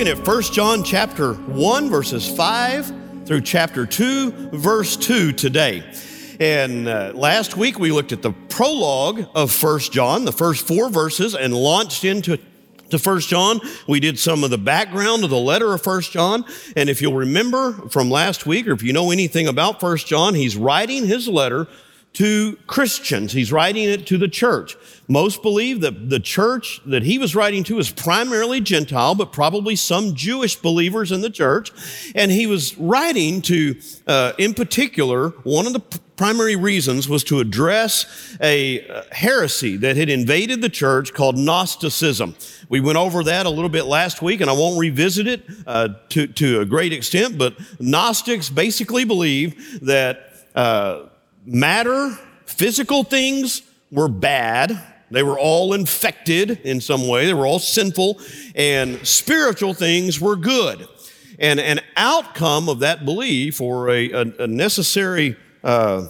looking at 1 John chapter 1, verses 5 through chapter 2, verse 2 today. And uh, last week we looked at the prologue of 1 John, the first four verses, and launched into to 1 John. We did some of the background of the letter of 1 John. And if you'll remember from last week, or if you know anything about 1 John, he's writing his letter to Christians. He's writing it to the church. Most believe that the church that he was writing to is primarily Gentile, but probably some Jewish believers in the church. And he was writing to, uh, in particular, one of the primary reasons was to address a uh, heresy that had invaded the church called Gnosticism. We went over that a little bit last week, and I won't revisit it uh, to, to a great extent, but Gnostics basically believe that uh, matter, physical things were bad. They were all infected in some way. They were all sinful. And spiritual things were good. And an outcome of that belief, or a, a, a necessary uh,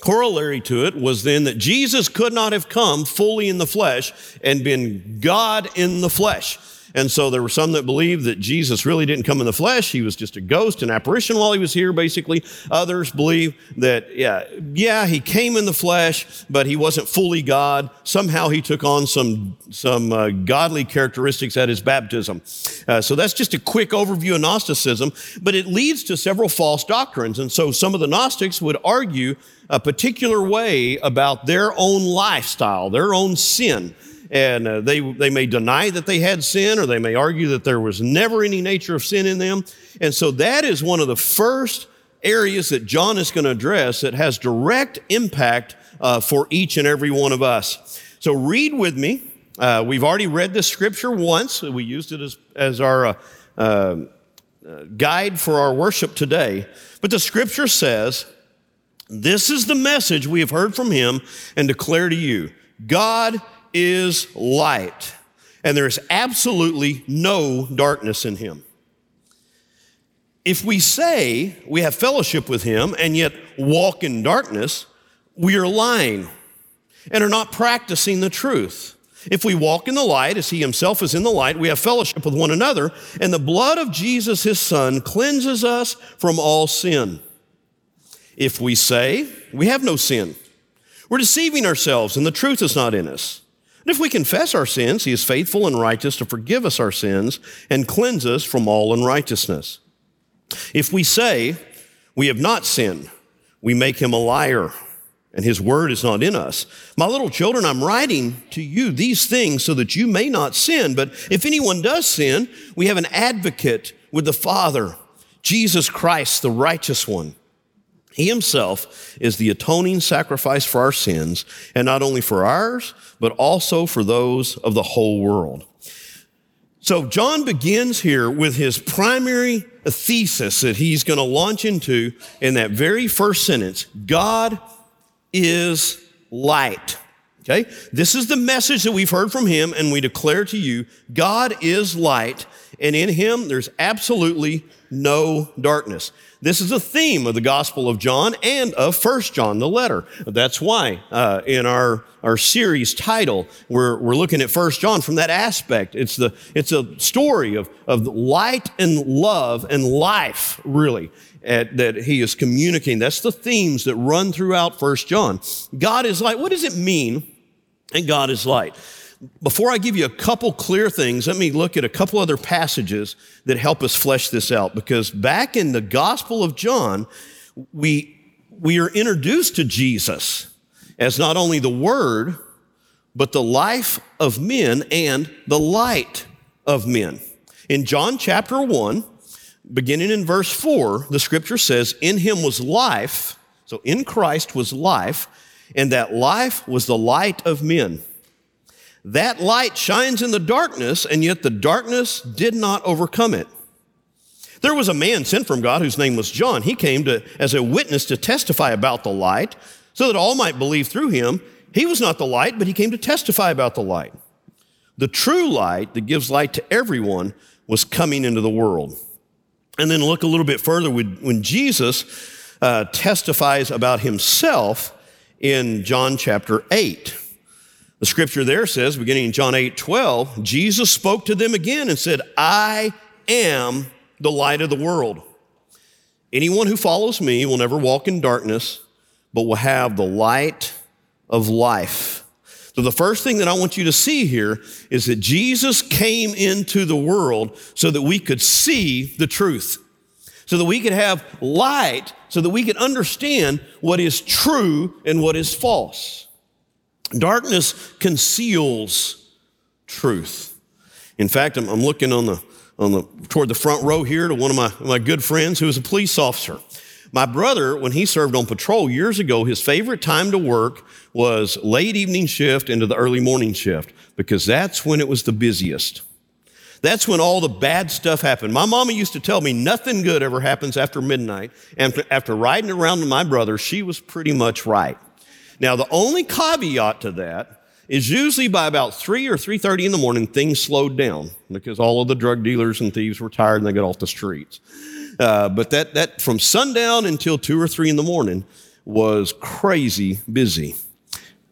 corollary to it, was then that Jesus could not have come fully in the flesh and been God in the flesh. And so there were some that believed that Jesus really didn't come in the flesh. He was just a ghost, an apparition while he was here, basically. Others believe that, yeah, yeah, he came in the flesh, but he wasn't fully God. Somehow he took on some, some uh, godly characteristics at his baptism. Uh, so that's just a quick overview of Gnosticism, but it leads to several false doctrines. And so some of the Gnostics would argue a particular way about their own lifestyle, their own sin and uh, they, they may deny that they had sin or they may argue that there was never any nature of sin in them. And so that is one of the first areas that John is going to address that has direct impact uh, for each and every one of us. So read with me. Uh, we've already read this scripture once. We used it as, as our uh, uh, guide for our worship today. But the scripture says, This is the message we have heard from him and declare to you God is light, and there is absolutely no darkness in him. If we say we have fellowship with him and yet walk in darkness, we are lying and are not practicing the truth. If we walk in the light as he himself is in the light, we have fellowship with one another, and the blood of Jesus, his son, cleanses us from all sin. If we say we have no sin, we're deceiving ourselves and the truth is not in us. And if we confess our sins, he is faithful and righteous to forgive us our sins and cleanse us from all unrighteousness. If we say we have not sinned, we make him a liar and his word is not in us. My little children, I'm writing to you these things so that you may not sin. But if anyone does sin, we have an advocate with the Father, Jesus Christ, the righteous one. He himself is the atoning sacrifice for our sins, and not only for ours, but also for those of the whole world. So John begins here with his primary thesis that he's going to launch into in that very first sentence. God is light. Okay? This is the message that we've heard from him and we declare to you, God is light and in him there's absolutely no darkness. This is a theme of the Gospel of John and of First John, the letter. That's why uh, in our, our series title, we're, we're looking at First John from that aspect. It's, the, it's a story of, of light and love and life, really, at, that he is communicating. That's the themes that run throughout First John. God is light. What does it mean? And God is light. Before I give you a couple clear things, let me look at a couple other passages that help us flesh this out. Because back in the Gospel of John, we, we are introduced to Jesus as not only the Word, but the life of men and the light of men. In John chapter 1, beginning in verse 4, the scripture says, In him was life, so in Christ was life, and that life was the light of men. That light shines in the darkness, and yet the darkness did not overcome it. There was a man sent from God whose name was John. He came to, as a witness to testify about the light so that all might believe through him. He was not the light, but he came to testify about the light. The true light that gives light to everyone was coming into the world. And then look a little bit further when Jesus uh, testifies about himself in John chapter 8. The scripture there says, beginning in John 8 12, Jesus spoke to them again and said, I am the light of the world. Anyone who follows me will never walk in darkness, but will have the light of life. So, the first thing that I want you to see here is that Jesus came into the world so that we could see the truth, so that we could have light, so that we could understand what is true and what is false. Darkness conceals truth. In fact, I'm, I'm looking on the, on the, toward the front row here to one of my, my good friends who is a police officer. My brother, when he served on patrol years ago, his favorite time to work was late evening shift into the early morning shift because that's when it was the busiest. That's when all the bad stuff happened. My mama used to tell me nothing good ever happens after midnight. And after riding around with my brother, she was pretty much right. Now, the only caveat to that is usually by about 3 or 3.30 in the morning, things slowed down because all of the drug dealers and thieves were tired and they got off the streets. Uh, but that, that from sundown until 2 or 3 in the morning was crazy busy.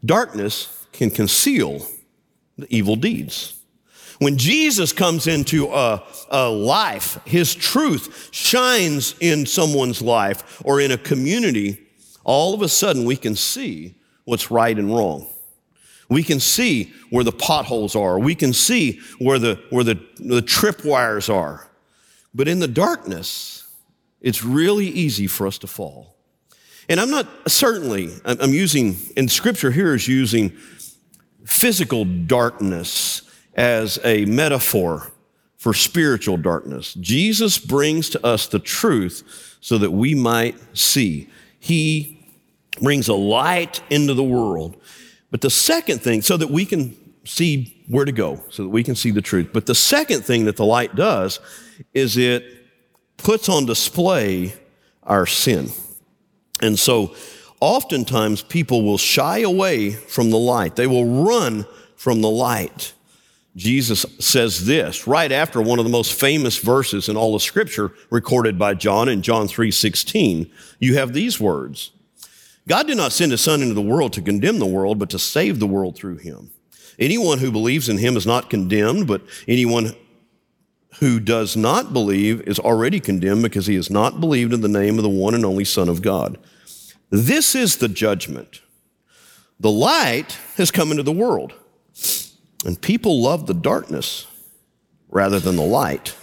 Darkness can conceal the evil deeds. When Jesus comes into a, a, life, his truth shines in someone's life or in a community, all of a sudden we can see what's right and wrong. We can see where the potholes are. We can see where the, where the, the tripwires are. But in the darkness, it's really easy for us to fall. And I'm not, certainly, I'm using, and scripture here is using physical darkness as a metaphor for spiritual darkness. Jesus brings to us the truth so that we might see. He brings a light into the world. But the second thing, so that we can see where to go, so that we can see the truth. But the second thing that the light does is it puts on display our sin. And so oftentimes people will shy away from the light, they will run from the light. Jesus says this right after one of the most famous verses in all of scripture recorded by John in John 3:16. You have these words. God did not send his son into the world to condemn the world, but to save the world through him. Anyone who believes in him is not condemned, but anyone who does not believe is already condemned because he has not believed in the name of the one and only Son of God. This is the judgment. The light has come into the world, and people love the darkness rather than the light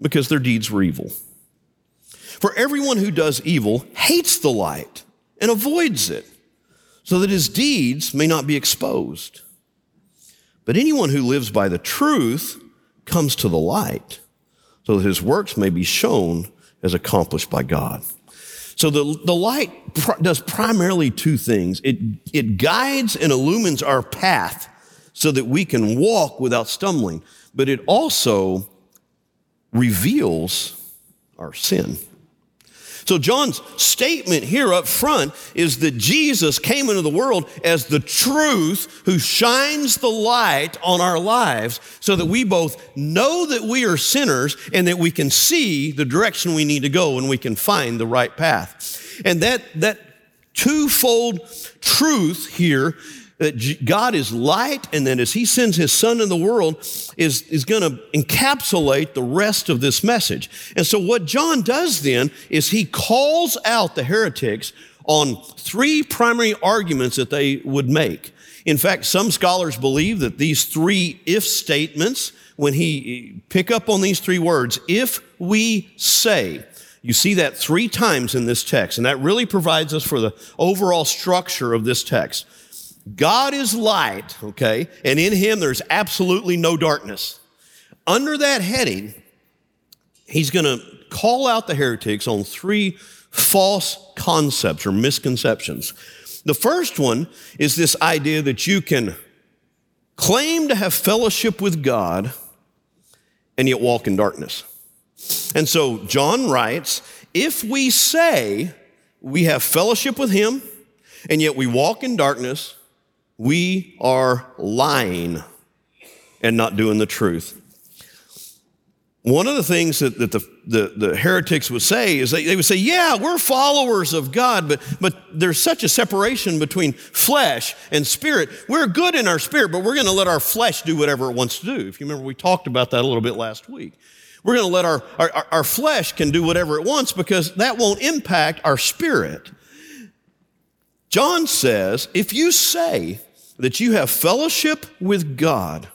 because their deeds were evil. For everyone who does evil hates the light and avoids it, so that his deeds may not be exposed. But anyone who lives by the truth comes to the light, so that his works may be shown as accomplished by God. So the, the light pr- does primarily two things. It, it guides and illumines our path so that we can walk without stumbling, but it also reveals our sin. So, John's statement here up front is that Jesus came into the world as the truth who shines the light on our lives so that we both know that we are sinners and that we can see the direction we need to go and we can find the right path. And that, that twofold truth here that God is light and that as he sends his son in the world is, is going to encapsulate the rest of this message. And so what John does then is he calls out the heretics on three primary arguments that they would make. In fact, some scholars believe that these three if statements, when he pick up on these three words, if we say, you see that three times in this text, and that really provides us for the overall structure of this text. God is light, okay, and in him there's absolutely no darkness. Under that heading, he's going to call out the heretics on three false concepts or misconceptions. The first one is this idea that you can claim to have fellowship with God and yet walk in darkness. And so John writes, if we say we have fellowship with him and yet we walk in darkness, we are lying and not doing the truth. one of the things that, that the, the, the, heretics would say is they, they would say, yeah, we're followers of God, but, but there's such a separation between flesh and spirit. We're good in our spirit, but we're going to let our flesh do whatever it wants to do. If you remember, we talked about that a little bit last week. We're going to let our, our, our flesh can do whatever it wants because that won't impact our spirit. John says, if you say that you have fellowship with God,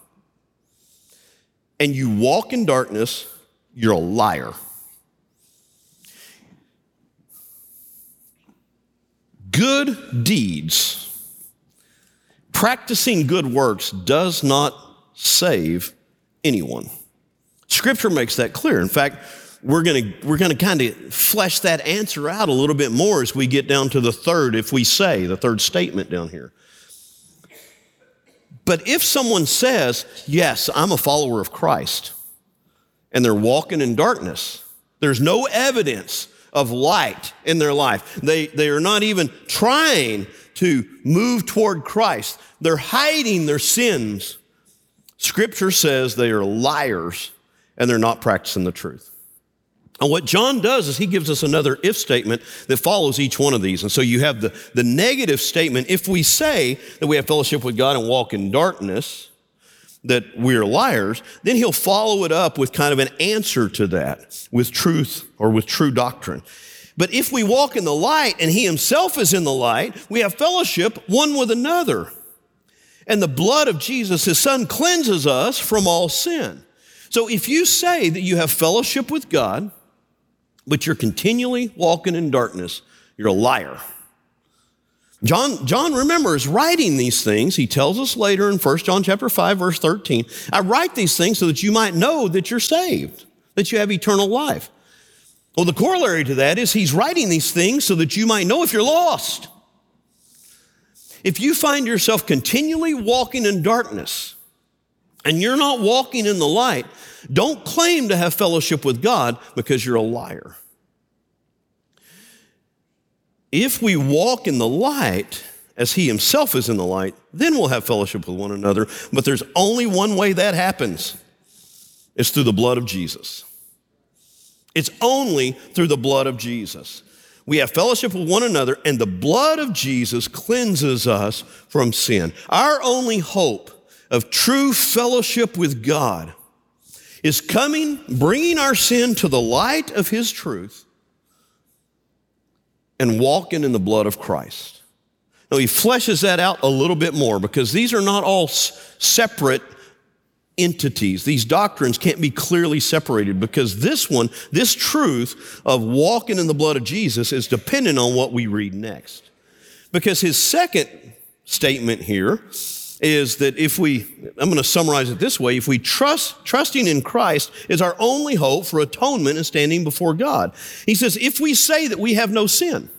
and you walk in darkness, you're a liar. Good deeds, practicing good works does not save anyone. Scripture makes that clear. In fact, we're going to we're going to kind of flesh that answer out a little bit more as we get down to the third if we say the third statement down here but if someone says, Yes, I'm a follower of Christ, and they're walking in darkness, there's no evidence of light in their life. They, they are not even trying to move toward Christ, they're hiding their sins. Scripture says they are liars and they're not practicing the truth. And what John does is he gives us another if statement that follows each one of these. And so you have the, the negative statement if we say that we have fellowship with God and walk in darkness, that we're liars, then he'll follow it up with kind of an answer to that, with truth or with true doctrine. But if we walk in the light and he himself is in the light, we have fellowship one with another. And the blood of Jesus, his son, cleanses us from all sin. So if you say that you have fellowship with God, but you're continually walking in darkness, you're a liar. John, John, remember, is writing these things. He tells us later in 1 John chapter 5, verse 13, I write these things so that you might know that you're saved, that you have eternal life. Well, the corollary to that is he's writing these things so that you might know if you're lost. If you find yourself continually walking in darkness and you're not walking in the light, don't claim to have fellowship with God because you're a liar. If we walk in the light, as he himself is in the light, then we'll have fellowship with one another. But there's only one way that happens it's through the blood of Jesus. It's only through the blood of Jesus. We have fellowship with one another, and the blood of Jesus cleanses us from sin. Our only hope of true fellowship with God is coming, bringing our sin to the light of His truth, and walking in the blood of Christ. Now, he fleshes that out a little bit more because these are not all separate entities. These doctrines can't be clearly separated because this one, this truth of walking in the blood of Jesus is dependent on what we read next. Because his second statement here is that if we, I'm going to summarize it this way, if we trust, trusting in Christ is our only hope for atonement and standing before God. He says, if we say that we have no sin,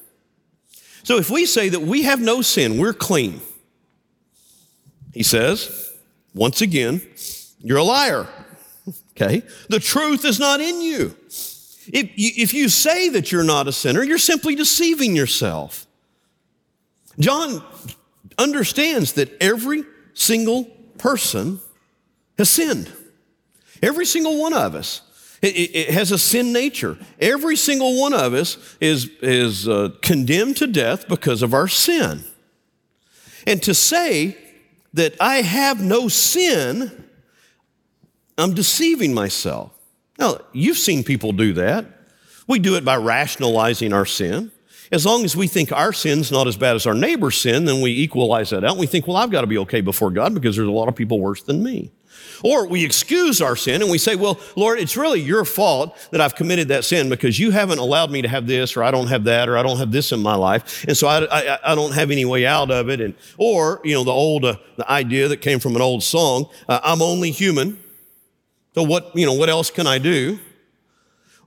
so if we say that we have no sin, we're clean, he says, once again, you're a liar. Okay? The truth is not in you. If you, if you say that you're not a sinner, you're simply deceiving yourself. John understands that every single person has sinned. Every single one of us. It, it, has a sin nature. Every single one of us is, is uh, condemned to death because of our sin. And to say that I have no sin, I'm deceiving myself. Now, you've seen people do that. We do it by rationalizing our sin. As long as we think our sin's not as bad as our neighbor's sin, then we equalize that out. We think, well, I've got to be okay before God because there's a lot of people worse than me. Or we excuse our sin and we say, well, Lord, it's really your fault that I've committed that sin because you haven't allowed me to have this, or I don't have that, or I don't have this in my life. And so I, I, I don't have any way out of it. And, or, you know, the old, uh, the idea that came from an old song, uh, I'm only human. So what, you know, what else can I do?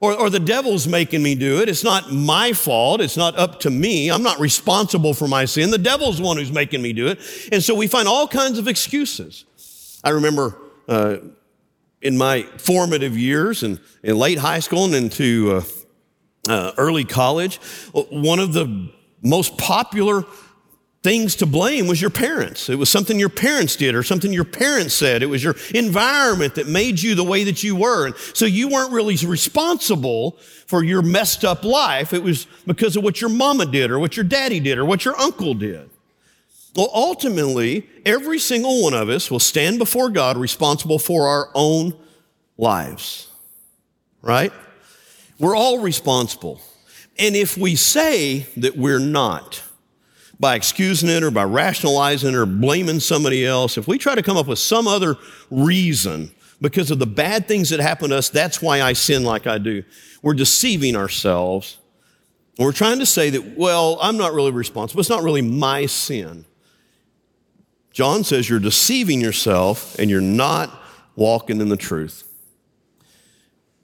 Or, or the devil's making me do it. It's not my fault. It's not up to me. I'm not responsible for my sin. The devil's the one who's making me do it. And so we find all kinds of excuses. I remember uh, in my formative years and in late high school and into uh, uh, early college, one of the most popular things to blame was your parents. It was something your parents did or something your parents said. It was your environment that made you the way that you were. And so you weren't really responsible for your messed up life. It was because of what your mama did or what your daddy did or what your uncle did. Well, ultimately, every single one of us will stand before God responsible for our own lives, right? We're all responsible. And if we say that we're not, by excusing it or by rationalizing or blaming somebody else, if we try to come up with some other reason because of the bad things that happen to us, that's why I sin like I do. We're deceiving ourselves. We're trying to say that, well, I'm not really responsible. It's not really my sin. John says you're deceiving yourself and you're not walking in the truth.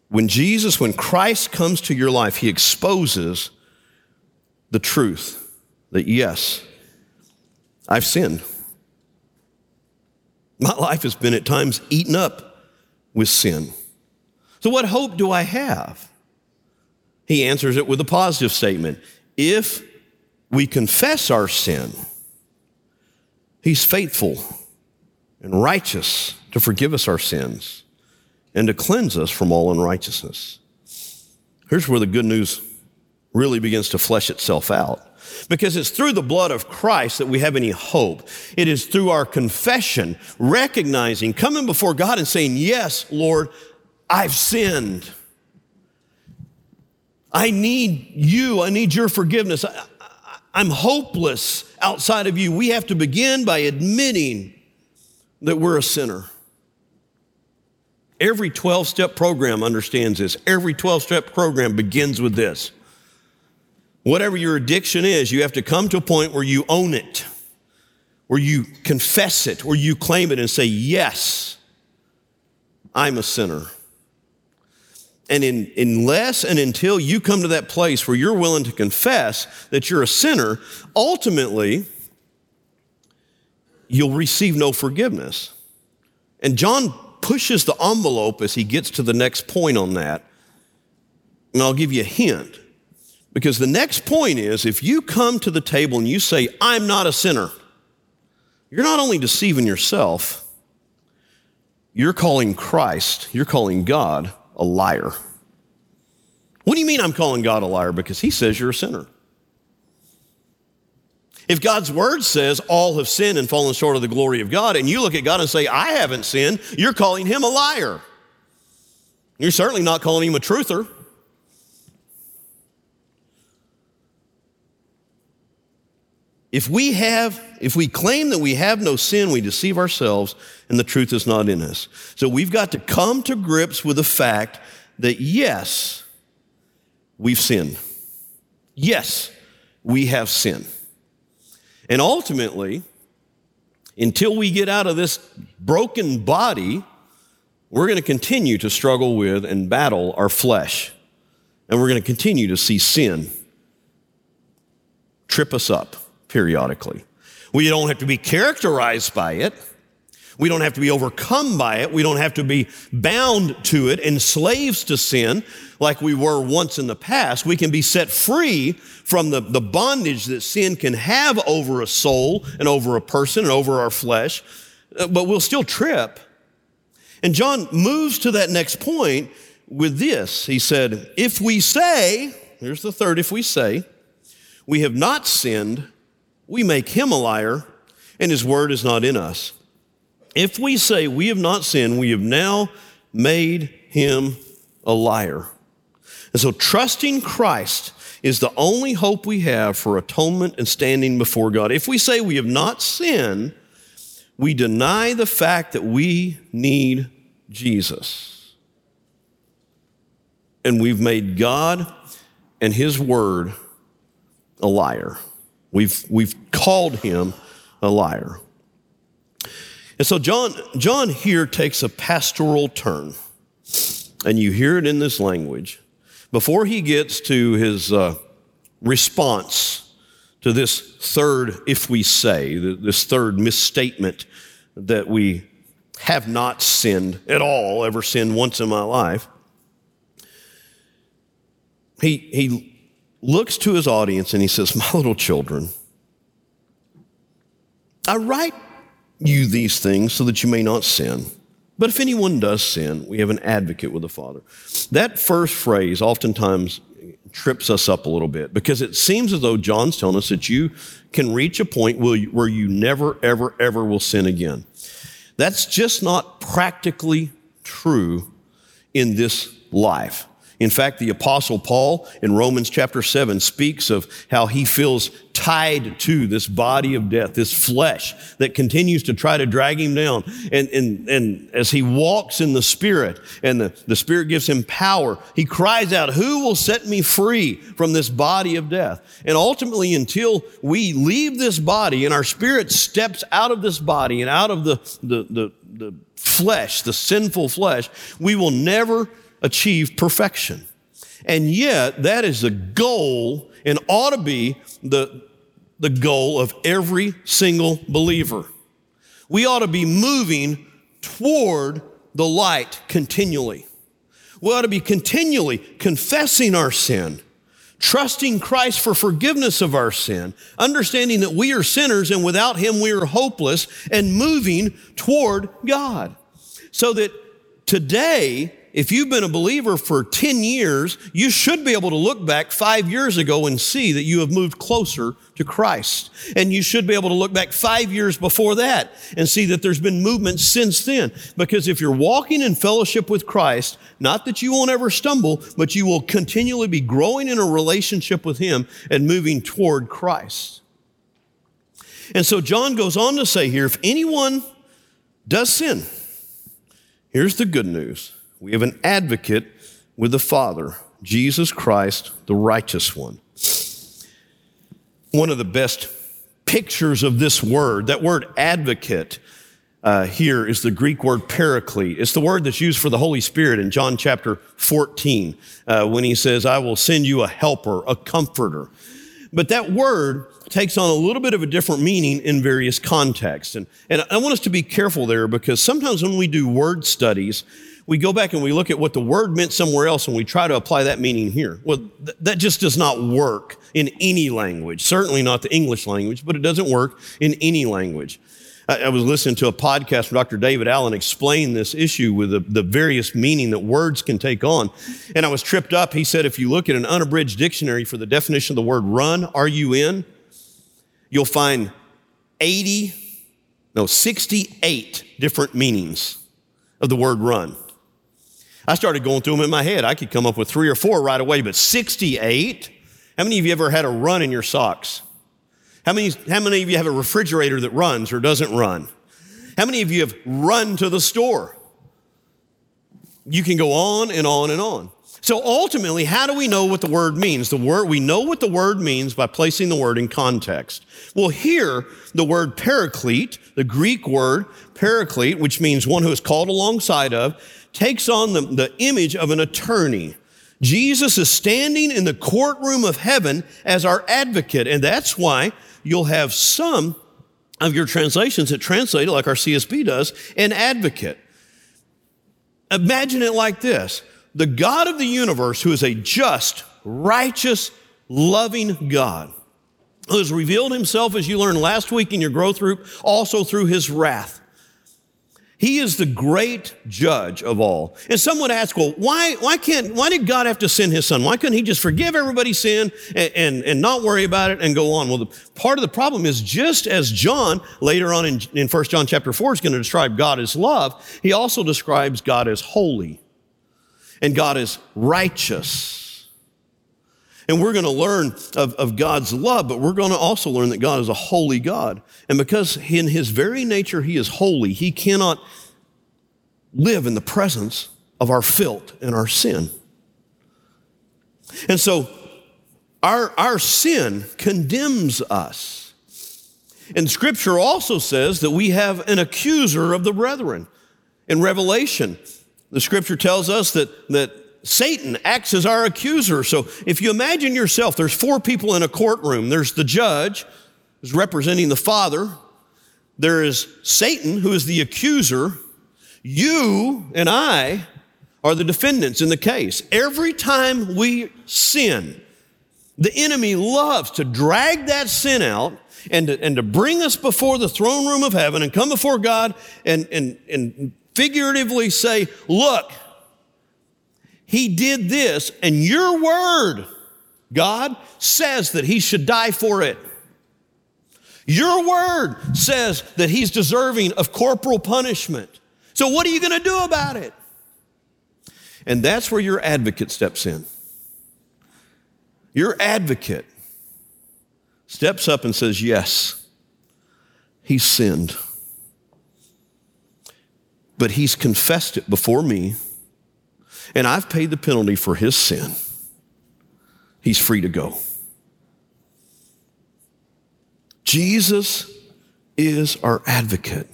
When Jesus, when Christ comes to your life, he exposes the truth that yes, I've sinned. My life has been at times eaten up with sin. So, what hope do I have? He answers it with a positive statement. If we confess our sin, He's faithful and righteous to forgive us our sins and to cleanse us from all unrighteousness. Here's where the good news really begins to flesh itself out. Because it's through the blood of Christ that we have any hope. It is through our confession, recognizing, coming before God and saying, Yes, Lord, I've sinned. I need you. I need your forgiveness. I, am hopeless outside of you. We have to begin by admitting that we're a sinner. Every 12 step program understands this. Every 12 step program begins with this. Whatever your addiction is, you have to come to a point where you own it, where you confess it, where you claim it and say, Yes, I'm a sinner. And in, unless and until you come to that place where you're willing to confess that you're a sinner, ultimately, you'll receive no forgiveness. And John pushes the envelope as he gets to the next point on that. And I'll give you a hint. Because the next point is if you come to the table and you say, I'm not a sinner, you're not only deceiving yourself, you're calling Christ, you're calling God a liar. What do you mean I'm calling God a liar? Because he says you're a sinner. If God's word says all have sinned and fallen short of the glory of God, and you look at God and say, I haven't sinned, you're calling him a liar. You're certainly not calling him a truther. If we have, if we claim that we have no sin, we deceive ourselves and the truth is not in us. So we've got to come to grips with the fact that yes, we've sinned. Yes, we have sinned. And ultimately, until we get out of this broken body, we're going to continue to struggle with and battle our flesh. And we're going to continue to see sin trip us up periodically. We don't have to be characterized by it. We don't have to be overcome by it. We don't have to be bound to it and slaves to sin like we were once in the past. We can be set free from the, the bondage that sin can have over a soul and over a person and over our flesh, uh, but we'll still trip. And John moves to that next point with this. He said, If we say, here's the third, if we say, we have not sinned, we make him a liar, and his word is not in us. If we say we have not sinned, we have now made him a liar. And so trusting Christ is the only hope we have for atonement and standing before God. If we say we have not sinned, we deny the fact that we need Jesus. And we've made God and his word a liar. We've, we've called him a liar. And so John, John here takes a pastoral turn, and you hear it in this language. Before he gets to his uh, response to this third, if we say, this third misstatement that we have not sinned at all, ever sinned once in my life, he, he looks to his audience and he says, My little children, I write you these things so that you may not sin. But if anyone does sin, we have an advocate with the Father. That first phrase oftentimes trips us up a little bit because it seems as though John's telling us that you can reach a point where you never, ever, ever will sin again. That's just not practically true in this life. In fact, the apostle Paul in Romans chapter 7 speaks of how he feels tied to this body of death, this flesh that continues to try to drag him down. And, and, and as he walks in the spirit and the, the spirit gives him power, he cries out, who will set me free from this body of death? And ultimately, until we leave this body and our spirit steps out of this body and out of the, the, the, the flesh, the sinful flesh, we will never achieve perfection. And yet, that is the goal and ought to be the, the goal of every single believer. We ought to be moving toward the light continually. We ought to be continually confessing our sin, trusting Christ for forgiveness of our sin, understanding that we are sinners and without Him we are hopeless, and moving toward God. So that today, if you've been a believer for 10 years, you should be able to look back five years ago and see that you have moved closer to Christ. And you should be able to look back five years before that and see that there's been movement since then. Because if you're walking in fellowship with Christ, not that you won't ever stumble, but you will continually be growing in a relationship with Him and moving toward Christ. And so John goes on to say here, if anyone does sin, here's the good news we have an advocate with the Father, Jesus Christ, the righteous one. One of the best pictures of this word, that word advocate, uh, here is the Greek word paraclete. It's the word that's used for the Holy Spirit in John chapter 14 uh, when he says, I will send you a helper, a comforter. But that word takes on a little bit of a different meaning in various contexts. And, and I want us to be careful there because sometimes when we do word studies, we go back and we look at what the word meant somewhere else and we try to apply that meaning here. Well, th- that just does not work in any language, certainly not the English language, but it doesn't work in any language. I, I was listening to a podcast from Dr. David Allen explain this issue with the, the various meaning that words can take on. And I was tripped up. He said, if you look at an unabridged dictionary for the definition of the word run, R U N, you'll find 80, no, 68 different meanings of the word run. I started going through them in my head. I could come up with three or four right away, but 68? How many of you ever had a run in your socks? How many, how many of you have a refrigerator that runs or doesn't run? How many of you have run to the store? You can go on and on and on. So ultimately, how do we know what the word means? The word, we know what the word means by placing the word in context. Well, here, the word paraclete, the Greek word paraclete, which means one who is called alongside of, takes on the, the image of an attorney. Jesus is standing in the courtroom of heaven as our advocate. And that's why you'll have some of your translations that translate it like our CSB does, an advocate. Imagine it like this. The God of the universe, who is a just, righteous, loving God, who has revealed himself, as you learned last week in your growth group, also through his wrath. He is the great judge of all. And some would ask, well, why, why can't, why did God have to send his son? Why couldn't he just forgive everybody's sin and, and, and not worry about it and go on? Well, the, part of the problem is just as John later on in, in 1 John chapter 4 is going to describe God as love, he also describes God as holy and God as righteous. And we're going to learn of, of God's love, but we're going to also learn that God is a holy God. And because in his very nature he is holy, he cannot live in the presence of our filth and our sin. And so our, our sin condemns us. And scripture also says that we have an accuser of the brethren. In Revelation, the scripture tells us that, that Satan acts as our accuser. So if you imagine yourself, there's four people in a courtroom. There's the judge, who's representing the Father. There is Satan, who is the accuser. You and I are the defendants in the case. Every time we sin, The enemy loves to drag that sin out and to, and to bring us before the throne room of heaven and come before God and, and, and figuratively say, look, he did this and your word, God, says that he should die for it. Your word says that he's deserving of corporal punishment. So what are you going to do about it? And that's where your advocate steps in. Your advocate steps up and says, Yes, he sinned. But he's confessed it before me, and I've paid the penalty for his sin. He's free to go. Jesus is our advocate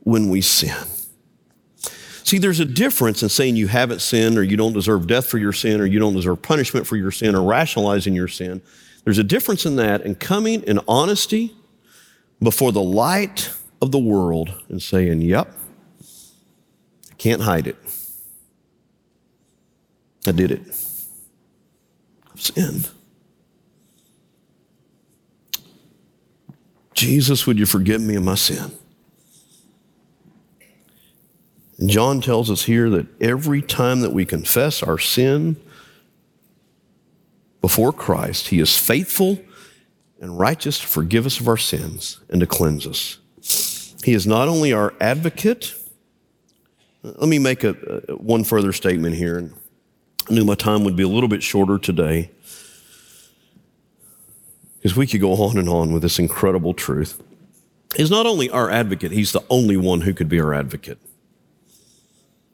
when we sin. See, there's a difference in saying you haven't sinned or you don't deserve death for your sin or you don't deserve punishment for your sin or rationalizing your sin. There's a difference in that and coming in honesty before the light of the world and saying, Yep, I can't hide it. I did it. I've sinned. Jesus, would you forgive me of my sin? And John tells us here that every time that we confess our sin before Christ, He is faithful and righteous to forgive us of our sins and to cleanse us. He is not only our advocate. Let me make a, a one further statement here. And I knew my time would be a little bit shorter today because we could go on and on with this incredible truth. He's not only our advocate, he's the only one who could be our advocate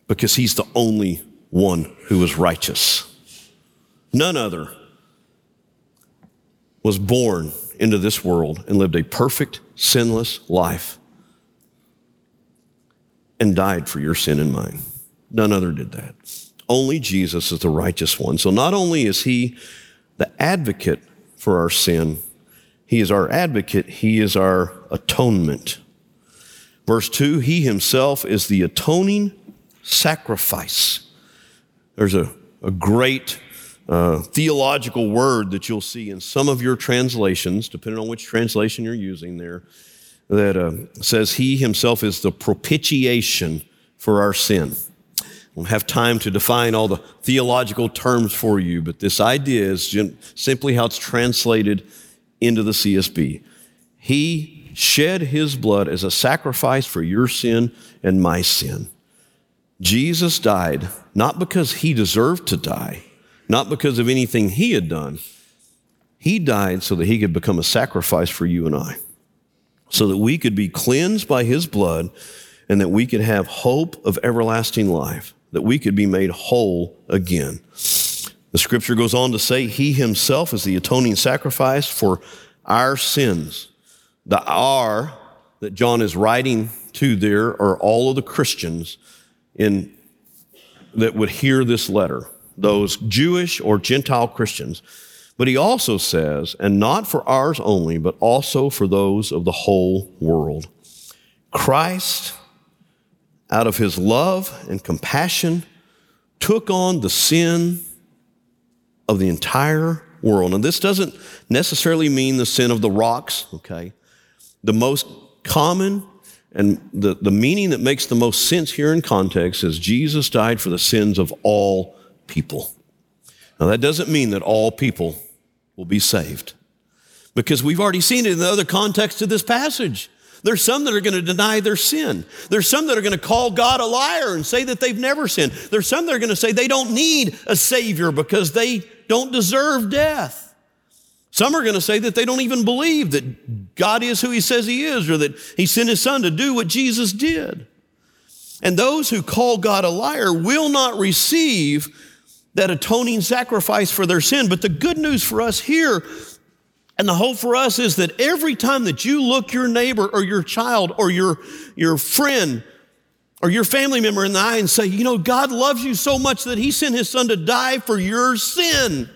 because he's the only one who is righteous. None other was born into this world and lived a perfect, sinless life and died for your sin and mine. None other did that. Only Jesus is the righteous one. So not only is he the advocate for our sin, he is our advocate, he is our atonement. Verse 2 He himself is the atoning sacrifice. There's a, a great uh, theological word that you'll see in some of your translations, depending on which translation you're using there, that uh, says he himself is the propitiation for our sin. Don't have time to define all the theological terms for you, but this idea is simply how it's translated into the CSB. He shed his blood as a sacrifice for your sin and my sin. Jesus died not because he deserved to die, not because of anything he had done. He died so that he could become a sacrifice for you and I, so that we could be cleansed by his blood and that we could have hope of everlasting life, that we could be made whole again. The scripture goes on to say, He himself is the atoning sacrifice for our sins. The R that John is writing to there are all of the Christians in, that would hear this letter, those Jewish or Gentile Christians. But he also says, and not for ours only, but also for those of the whole world. Christ, out of his love and compassion, took on the sin of the entire world. And this doesn't necessarily mean the sin of the rocks, okay? The most common and the, the meaning that makes the most sense here in context is Jesus died for the sins of all people. Now, that doesn't mean that all people will be saved because we've already seen it in the other context of this passage. There's some that are going to deny their sin. There's some that are going to call God a liar and say that they've never sinned. There's some that are going to say they don't need a Savior because they don't deserve death. Some are going to say that they don't even believe that God is who He says He is or that He sent His Son to do what Jesus did. And those who call God a liar will not receive that atoning sacrifice for their sin. But the good news for us here and the hope for us is that every time that you look your neighbor or your child or your, your friend or your family member in the eye and say, you know, God loves you so much that He sent His Son to die for your sin.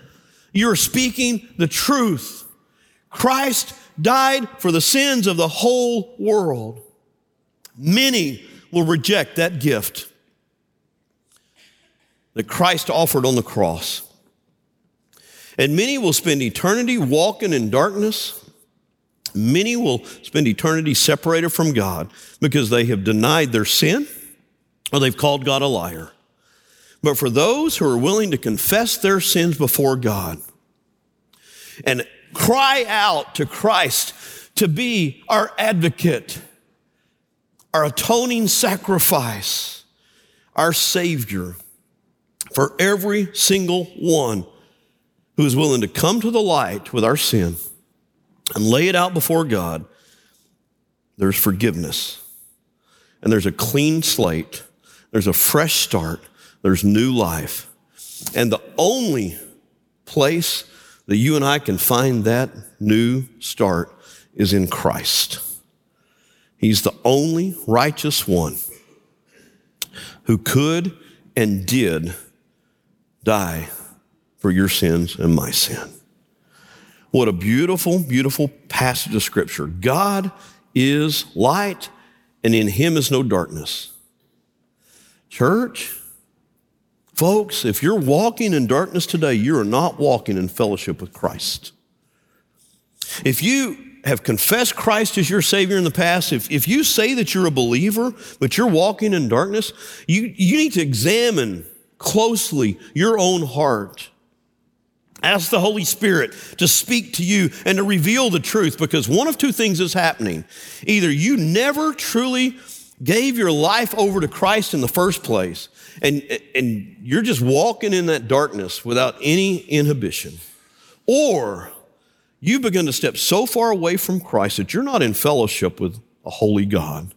You're speaking the truth. Christ died for the sins of the whole world. Many will reject that gift that Christ offered on the cross. And many will spend eternity walking in darkness. Many will spend eternity separated from God because they have denied their sin or they've called God a liar. But for those who are willing to confess their sins before God and cry out to Christ to be our advocate, our atoning sacrifice, our Savior, for every single one who is willing to come to the light with our sin and lay it out before God, there's forgiveness. And there's a clean slate. There's a fresh start. There's new life. And the only place that you and I can find that new start is in Christ. He's the only righteous one who could and did die for your sins and my sin. What a beautiful, beautiful passage of scripture. God is light and in him is no darkness. Church, folks, if you're walking in darkness today, you are not walking in fellowship with Christ. If you have confessed Christ as your Savior in the past, if, if you say that you're a believer, but you're walking in darkness, you, you need to examine closely your own heart. Ask the Holy Spirit to speak to you and to reveal the truth because one of two things is happening. Either you never truly gave your life over to Christ in the first place, and, and you're just walking in that darkness without any inhibition, or you've begun to step so far away from Christ that you're not in fellowship with a holy God.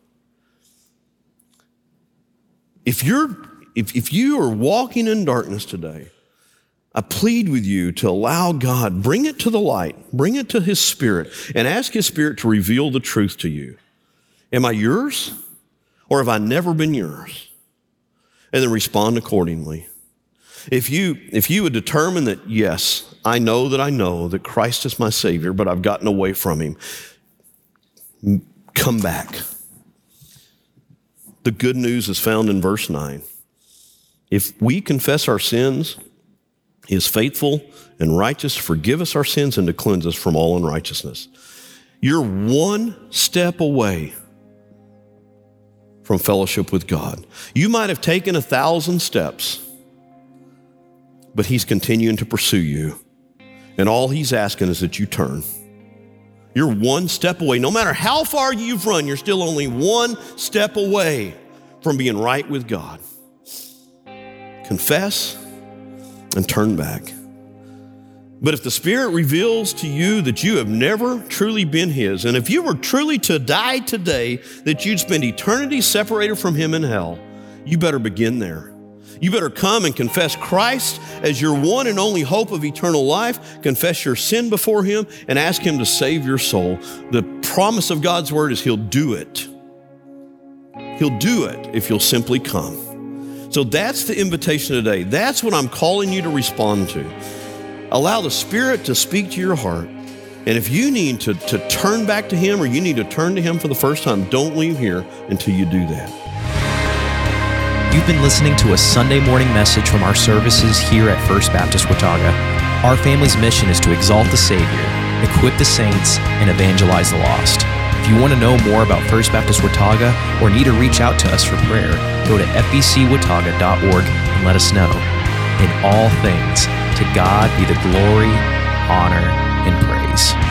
If you're if, if you are walking in darkness today, I plead with you to allow God, bring it to the light, bring it to His Spirit, and ask His Spirit to reveal the truth to you. Am I yours? Or have I never been yours? And then respond accordingly. If you, if you would determine that, yes, I know that I know that Christ is my Savior, but I've gotten away from Him, come back. The good news is found in verse 9. If we confess our sins, he is faithful and righteous forgive us our sins and to cleanse us from all unrighteousness. You're one step away from fellowship with God. You might have taken a thousand steps, but He's continuing to pursue you. And all He's asking is that you turn. You're one step away. No matter how far you've run, you're still only one step away from being right with God confess, and turn back. But if the Spirit reveals to you that you have never truly been His, and if you were truly to die today, that you'd spend eternity separated from Him in hell, you better begin there. You better come and confess Christ as your one and only hope of eternal life. Confess your sin before Him and ask Him to save your soul. The promise of God's Word is He'll do it. He'll do it if you'll simply come. So that's the invitation today. That's what I'm calling you to respond to. Allow the Spirit to speak to your heart. And if you need to, to turn back to Him or you need to turn to Him for the first time, don't leave here until you do that. You've been listening to a Sunday morning message from our services here at First Baptist Watauga. Our family's mission is to exalt the Savior, equip the saints, and evangelize the lost. If you want to know more about First Baptist Watauga or need to reach out to us for prayer, go to fbcwatauga.org and let us know. In all things, to God be the glory, honor, and praise